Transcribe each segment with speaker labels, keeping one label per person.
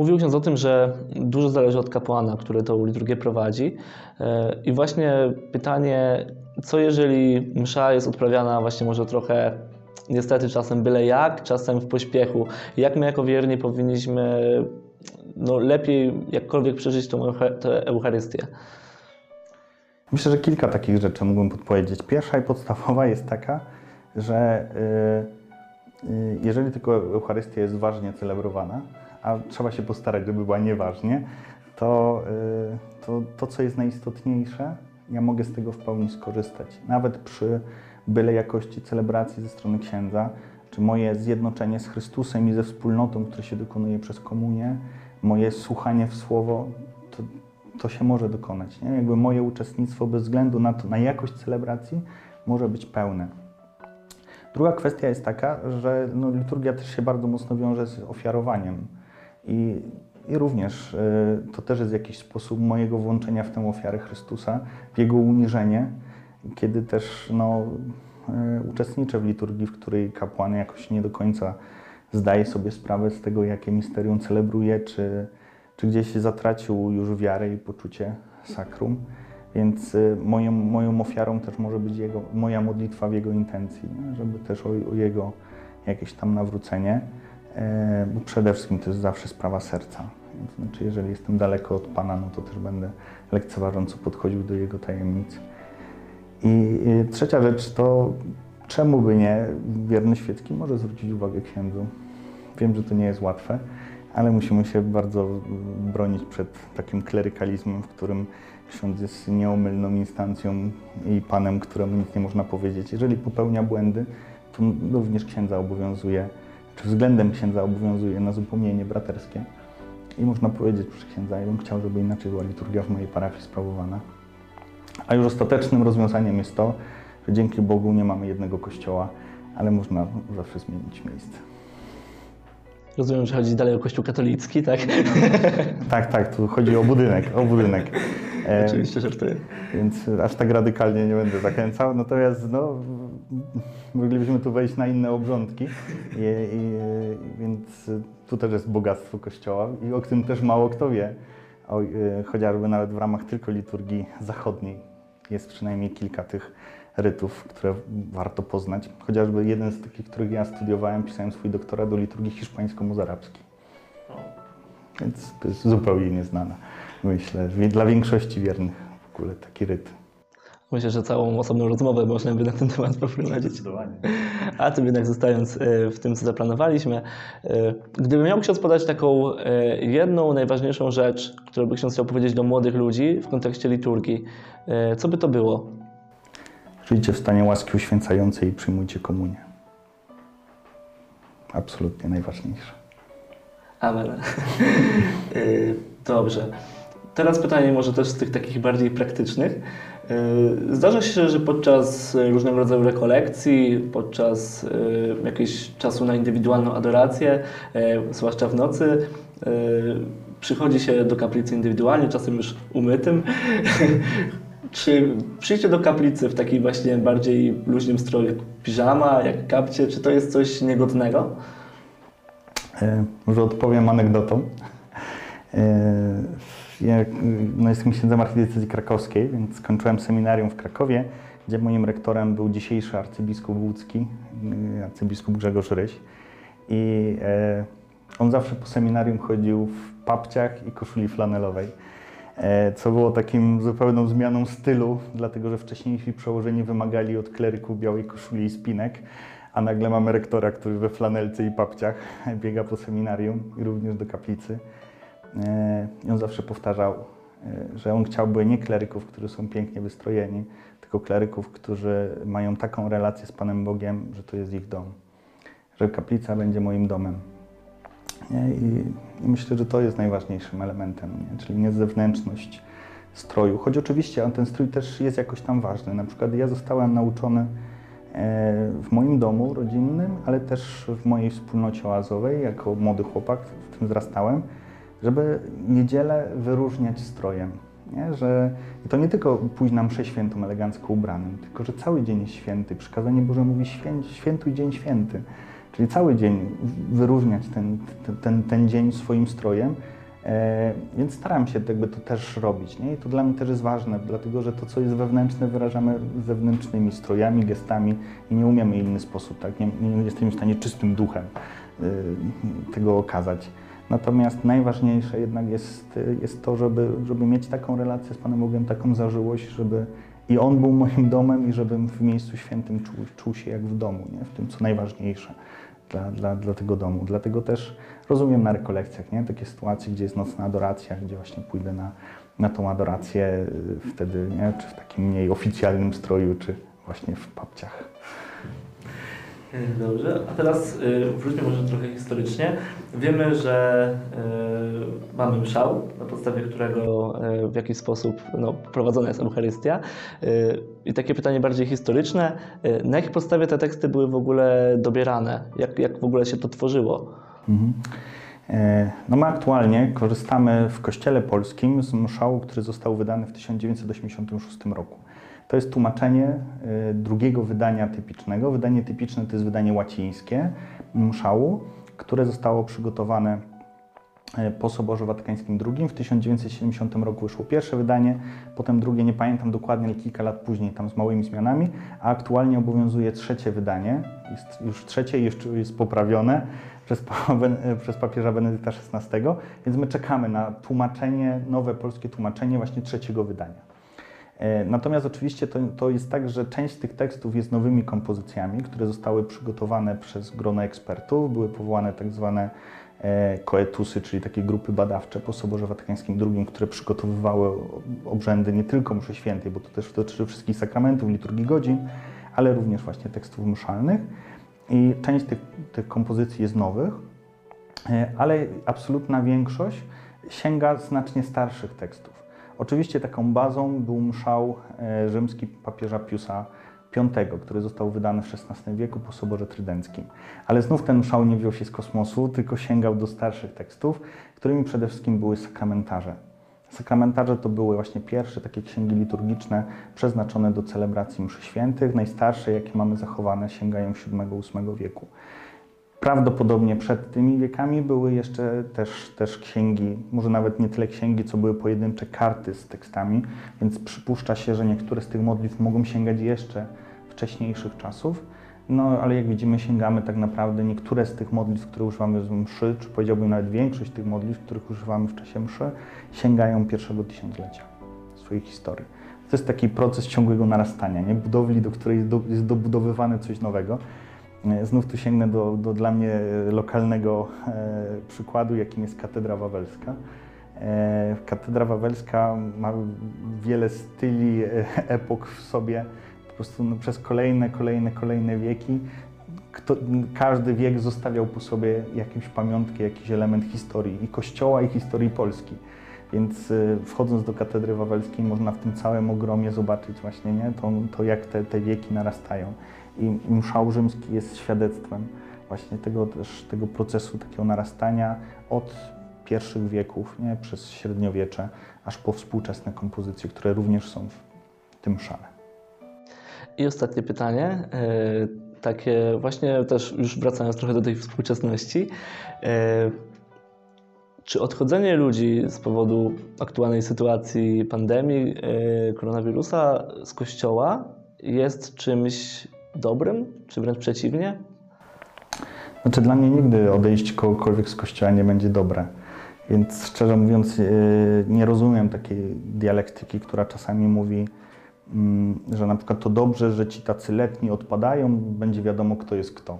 Speaker 1: Mówił ksiądz o tym, że dużo zależy od kapłana, który tą liturgię prowadzi. E, I właśnie pytanie, co jeżeli msza jest odprawiana właśnie może trochę niestety czasem byle jak, czasem w pośpiechu. Jak my jako wierni powinniśmy no, lepiej jakkolwiek przeżyć tę Eucharystię?
Speaker 2: Myślę, że kilka takich rzeczy mógłbym podpowiedzieć. Pierwsza i podstawowa jest taka, że y, y, jeżeli tylko Eucharystia jest ważnie celebrowana, a trzeba się postarać, żeby była nieważnie, to, y, to to, co jest najistotniejsze, ja mogę z tego w pełni skorzystać. Nawet przy byle jakości celebracji ze strony księdza, czy moje zjednoczenie z Chrystusem i ze wspólnotą, które się dokonuje przez komunię, moje słuchanie w słowo, to, to się może dokonać. Nie? Jakby moje uczestnictwo bez względu na to, na jakość celebracji, może być pełne. Druga kwestia jest taka, że no, liturgia też się bardzo mocno wiąże z ofiarowaniem. I, i również y, to też jest jakiś sposób mojego włączenia w tę ofiarę Chrystusa, w Jego uniżenie, kiedy też no, y, uczestniczę w liturgii, w której kapłan jakoś nie do końca zdaje sobie sprawę z tego, jakie misterium celebruje, czy, czy gdzieś zatracił już wiarę i poczucie sakrum. Więc y, moją, moją ofiarą też może być jego, moja modlitwa w Jego intencji, żeby też o, o Jego jakieś tam nawrócenie, bo przede wszystkim to jest zawsze sprawa serca. Znaczy, jeżeli jestem daleko od Pana, no to też będę lekceważąco podchodził do Jego tajemnic. I y, trzecia rzecz to, czemu by nie, wierny świecki może zwrócić uwagę księdzu. Wiem, że to nie jest łatwe, ale musimy się bardzo bronić przed takim klerykalizmem, w którym ksiądz jest nieomylną instancją i panem, któremu nic nie można powiedzieć. Jeżeli popełnia błędy, to również księdza obowiązuje, względem księdza obowiązuje na zapomnienie braterskie. I można powiedzieć przy księdza, ja bym chciał, żeby inaczej była liturgia w mojej parafii sprawowana. A już ostatecznym rozwiązaniem jest to, że dzięki Bogu nie mamy jednego kościoła, ale można zawsze zmienić miejsce.
Speaker 1: Rozumiem, że chodzi dalej o Kościół katolicki, tak?
Speaker 2: Tak, tak, tu chodzi o budynek, o budynek.
Speaker 1: Oczywiście żartuję.
Speaker 2: Więc aż tak radykalnie nie będę zachęcał. Natomiast no, moglibyśmy tu wejść na inne obrządki, I, i, więc tu też jest bogactwo Kościoła i o tym też mało kto wie. O, e, chociażby nawet w ramach tylko liturgii zachodniej jest przynajmniej kilka tych rytów, które warto poznać. Chociażby jeden z takich, których ja studiowałem, pisałem swój doktorat do liturgii hiszpańsko-mozarabskiej. Więc to jest zupełnie nieznane, myślę, dla większości wiernych w ogóle taki ryt.
Speaker 1: Myślę, że całą osobną rozmowę można by na ten temat poprowadzić.
Speaker 2: Zdecydowanie.
Speaker 1: A tym jednak zostając e, w tym, co zaplanowaliśmy, e, gdyby miał ksiądz podać taką e, jedną najważniejszą rzecz, którą by ksiądz chciał powiedzieć do młodych ludzi w kontekście liturgii, co by to było?
Speaker 2: Żyjcie w stanie łaski uświęcającej i przyjmujcie komunię. Absolutnie najważniejsze.
Speaker 1: Amen. Dobrze. Teraz pytanie może też z tych takich bardziej praktycznych. Y, Zdarza się, że podczas różnego rodzaju rekolekcji, podczas y, jakiegoś czasu na indywidualną adorację, zwłaszcza w nocy, przychodzi się do kaplicy indywidualnie, czasem już umytym. Czy przyjście do kaplicy w takiej właśnie bardziej luźnym stroju, jak piżama, jak kapcie, czy to jest coś niegodnego?
Speaker 2: E, Może odpowiem anegdotą. Ja no, jestem księdzem archidiecezji krakowskiej, więc skończyłem seminarium w Krakowie, gdzie moim rektorem był dzisiejszy arcybiskup łódzki, y, arcybiskup Grzegorz Ryś. I e, on zawsze po seminarium chodził w papciach i koszuli flanelowej, e, co było takim zupełną zmianą stylu, dlatego że wcześniejsi przełożeni wymagali od kleryków białej koszuli i spinek, a nagle mamy rektora, który we flanelce i papciach biega po seminarium i również do kaplicy. E, I on zawsze powtarzał, e, że on chciałby nie kleryków, którzy są pięknie wystrojeni, tylko kleryków, którzy mają taką relację z Panem Bogiem, że to jest ich dom. Że kaplica będzie moim domem. I, myślę, że to jest najważniejszym elementem, nie? czyli nie zewnętrzność stroju. Choć oczywiście ten strój też jest jakoś tam ważny. Na przykład ja zostałem nauczony e, w moim domu rodzinnym, ale też w mojej wspólnocie oazowej, jako młody chłopak, w tym wzrastałem, żeby niedzielę wyróżniać strojem. Nie? Że, to nie tylko pójść na mszę świętą elegancko ubranym, tylko że cały dzień jest święty. Przykazanie Boże mówi świę, świętuj dzień święty. Czyli cały dzień wyróżniać ten, ten, ten, ten dzień swoim strojem. E, więc staram się jakby to też robić. Nie? I to dla mnie też jest ważne, dlatego że to, co jest wewnętrzne, wyrażamy zewnętrznymi strojami, gestami i nie umiemy inny sposób. Tak? Nie, nie jesteśmy w stanie czystym duchem y, tego okazać. Natomiast najważniejsze jednak jest, jest to, żeby, żeby mieć taką relację z Panem Bogiem, taką zażyłość, żeby i On był moim domem i żebym w miejscu świętym czuł, czuł się jak w domu, nie? w tym co najważniejsze dla, dla, dla tego domu. Dlatego też rozumiem na rekolekcjach, nie? takie sytuacje, gdzie jest nocna adoracja, gdzie właśnie pójdę na, na tą adorację y, wtedy, nie? czy w takim mniej oficjalnym stroju, czy właśnie w papciach.
Speaker 1: Dobrze, a teraz y, wróćmy może trochę historycznie. Wiemy, że y, mamy mszał, na podstawie którego y, w jakiś sposób no, prowadzona jest Eucharystia. I takie pytanie bardziej historyczne. Na jakiej podstawie te teksty były w ogóle dobierane? Jak, jak w ogóle się to tworzyło?
Speaker 2: Mhm. E, No my aktualnie korzystamy w Kościele Polskim z mszału, który został wydany w 1986 roku. To jest tłumaczenie e, drugiego wydania typicznego. Wydanie typiczne to jest wydanie łacińskie mszału, które zostało przygotowane e, po Soborze Watykańskim II. W 1970 roku wyszło pierwsze wydanie, potem drugie, nie pamiętam dokładnie, ale kilka lat później, tam z małymi zmianami, a aktualnie obowiązuje trzecie wydanie. Jest już trzecie i jeszcze jest poprawione przez, przez papieża Benedykta XVI, więc my czekamy na tłumaczenie, nowe polskie tłumaczenie właśnie trzeciego wydania. E, Natomiast oczywiście to, to jest tak, że część tych tekstów jest nowymi kompozycjami, które zostały przygotowane przez grono ekspertów. Były powołane tak zwane e, koetusy, czyli takie grupy badawcze po Soborze Watykańskim II, które przygotowywały obrzędy nie tylko mszy świętej, bo to też dotyczy wszystkich sakramentów, liturgii godzin, ale również właśnie tekstów mszalnych. I część tych, tych kompozycji jest nowych, e, ale absolutna większość sięga znacznie starszych tekstów. Oczywiście taką bazą był mszał e, rzymski papieża Piusa V, który został wydany w XVI wieku po Soborze Trydenckim. Ale znów ten mszał nie wziął się z kosmosu, tylko sięgał do starszych tekstów, którymi przede wszystkim były sakramentarze. Sakramentarze to były właśnie pierwsze takie księgi liturgiczne przeznaczone do celebracji mszy świętych. Najstarsze, jakie mamy zachowane, sięgają VII-VIII wieku. Prawdopodobnie przed tymi wiekami były jeszcze też, też księgi, może nawet nie tyle księgi, co były pojedyncze karty z tekstami, więc przypuszcza się, że niektóre z tych modlitw mogą sięgać jeszcze wcześniejszych czasów. No, ale jak widzimy, sięgamy tak naprawdę niektóre z tych modlitw, które używamy w mszy, czy powiedziałbym nawet większość tych modlitw, których używamy w czasie mszy, sięgają pierwszego tysiąclecia swojej historii. To jest taki proces ciągłego narastania, nie? budowli, do której do- jest dobudowywane coś nowego. E, Znów tu sięgnę do, do dla mnie lokalnego e, przykładu, jakim jest Katedra Wawelska. E, Katedra Wawelska ma wiele styli, e, epok w sobie. Po prostu no, przez kolejne, kolejne, kolejne wieki kto, każdy wiek zostawiał po sobie jakąś pamiątkę, jakiś element historii i Kościoła, i historii Polski. Więc wchodząc do katedry wawelskiej można w tym całym ogromie zobaczyć właśnie nie? To, to jak te, te wieki narastają. I mszał rzymski jest świadectwem właśnie tego, też, tego procesu takiego narastania od pierwszych wieków, nie? przez średniowiecze, aż po współczesne kompozycje, które również są w tym szale.
Speaker 1: I ostatnie pytanie, e, takie właśnie też już wracając trochę do tej współczesności. E, Czy odchodzenie ludzi z powodu aktualnej sytuacji pandemii e, koronawirusa z kościoła jest czymś dobrym, czy wręcz przeciwnie?
Speaker 2: Znaczy dla mnie nigdy odejść kogokolwiek z kościoła nie będzie dobre. Więc szczerze mówiąc yy, nie rozumiem takiej dialektyki, która czasami mówi, mm, że na przykład to dobrze, że ci tacy letni odpadają, będzie wiadomo kto jest kto.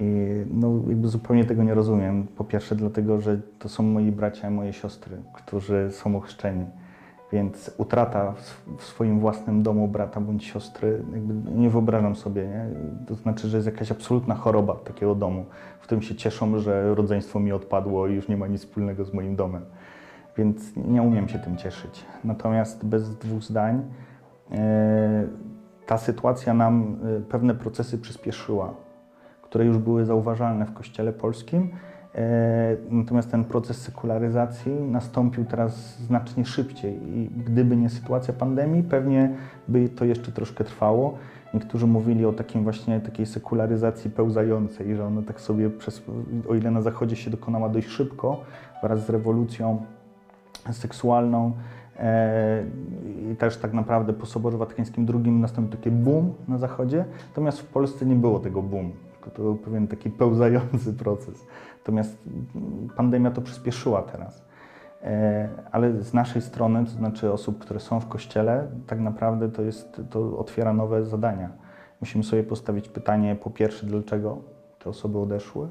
Speaker 2: I no, jakby zupełnie tego nie rozumiem. Po pierwsze dlatego, że to są moi bracia moje siostry, którzy są ochrzczeni. Więc utrata w, swoim własnym domu brata bądź siostry, nie wyobrażam sobie. Nie? To znaczy, że jest jakaś absolutna choroba takiego domu, w którym się cieszą, że rodzeństwo mi odpadło i już nie ma nic wspólnego z moim domem. Więc nie umiem się tym cieszyć. Natomiast bez dwóch zdań, e, ta sytuacja nam e, pewne procesy przyspieszyła, które już były zauważalne w Kościele Polskim. E, Natomiast ten proces sekularyzacji nastąpił teraz znacznie szybciej i gdyby nie sytuacja pandemii, pewnie by to jeszcze troszkę trwało. Niektórzy mówili o takim właśnie takiej sekularyzacji pełzającej, że ona tak sobie przez, o ile na zachodzie się dokonała dość szybko, wraz z rewolucją seksualną e, i też tak naprawdę po Soborze Watykańskim II nastąpił taki boom na zachodzie, natomiast w Polsce nie było tego boom, tylko to był pewien taki pełzający proces. Natomiast pandemia to przyspieszyła teraz. E, Ale z naszej strony, to znaczy osób, które są w kościele, tak naprawdę to, jest, to otwiera nowe zadania. Musimy sobie postawić pytanie, po pierwsze, dlaczego te osoby odeszły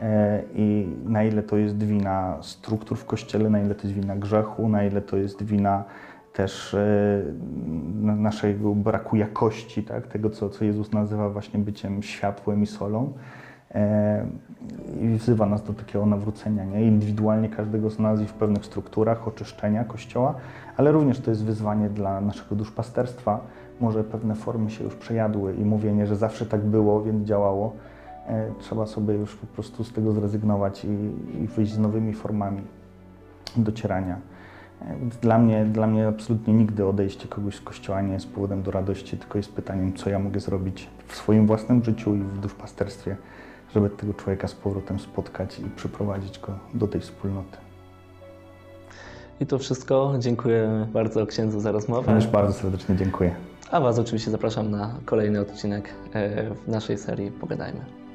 Speaker 2: e, i na ile to jest wina struktur w kościele, na ile to jest wina grzechu, na ile to jest wina też e, na- naszego braku jakości, tak? tego, co, co Jezus nazywa właśnie byciem światłem i solą. E, I wzywa nas do takiego nawrócenia, nie? Indywidualnie każdego z nas i w pewnych strukturach oczyszczenia Kościoła, ale również to jest wyzwanie dla naszego duszpasterstwa. Może pewne formy się już przejadły i mówienie, że zawsze tak było, więc działało. E, Trzeba sobie już po prostu z tego zrezygnować i, i wyjść z nowymi formami docierania. Dla mnie, dla mnie absolutnie nigdy odejście kogoś z kościoła nie jest powodem do radości, tylko jest pytaniem, co ja mogę zrobić w swoim własnym życiu i w duszpasterstwie, żeby tego człowieka z powrotem spotkać i przyprowadzić go do tej wspólnoty.
Speaker 1: I to wszystko. Dziękuję bardzo księdzu za rozmowę.
Speaker 2: Również bardzo serdecznie dziękuję.
Speaker 1: A Was oczywiście zapraszam na kolejny odcinek e, w naszej serii Pogadajmy.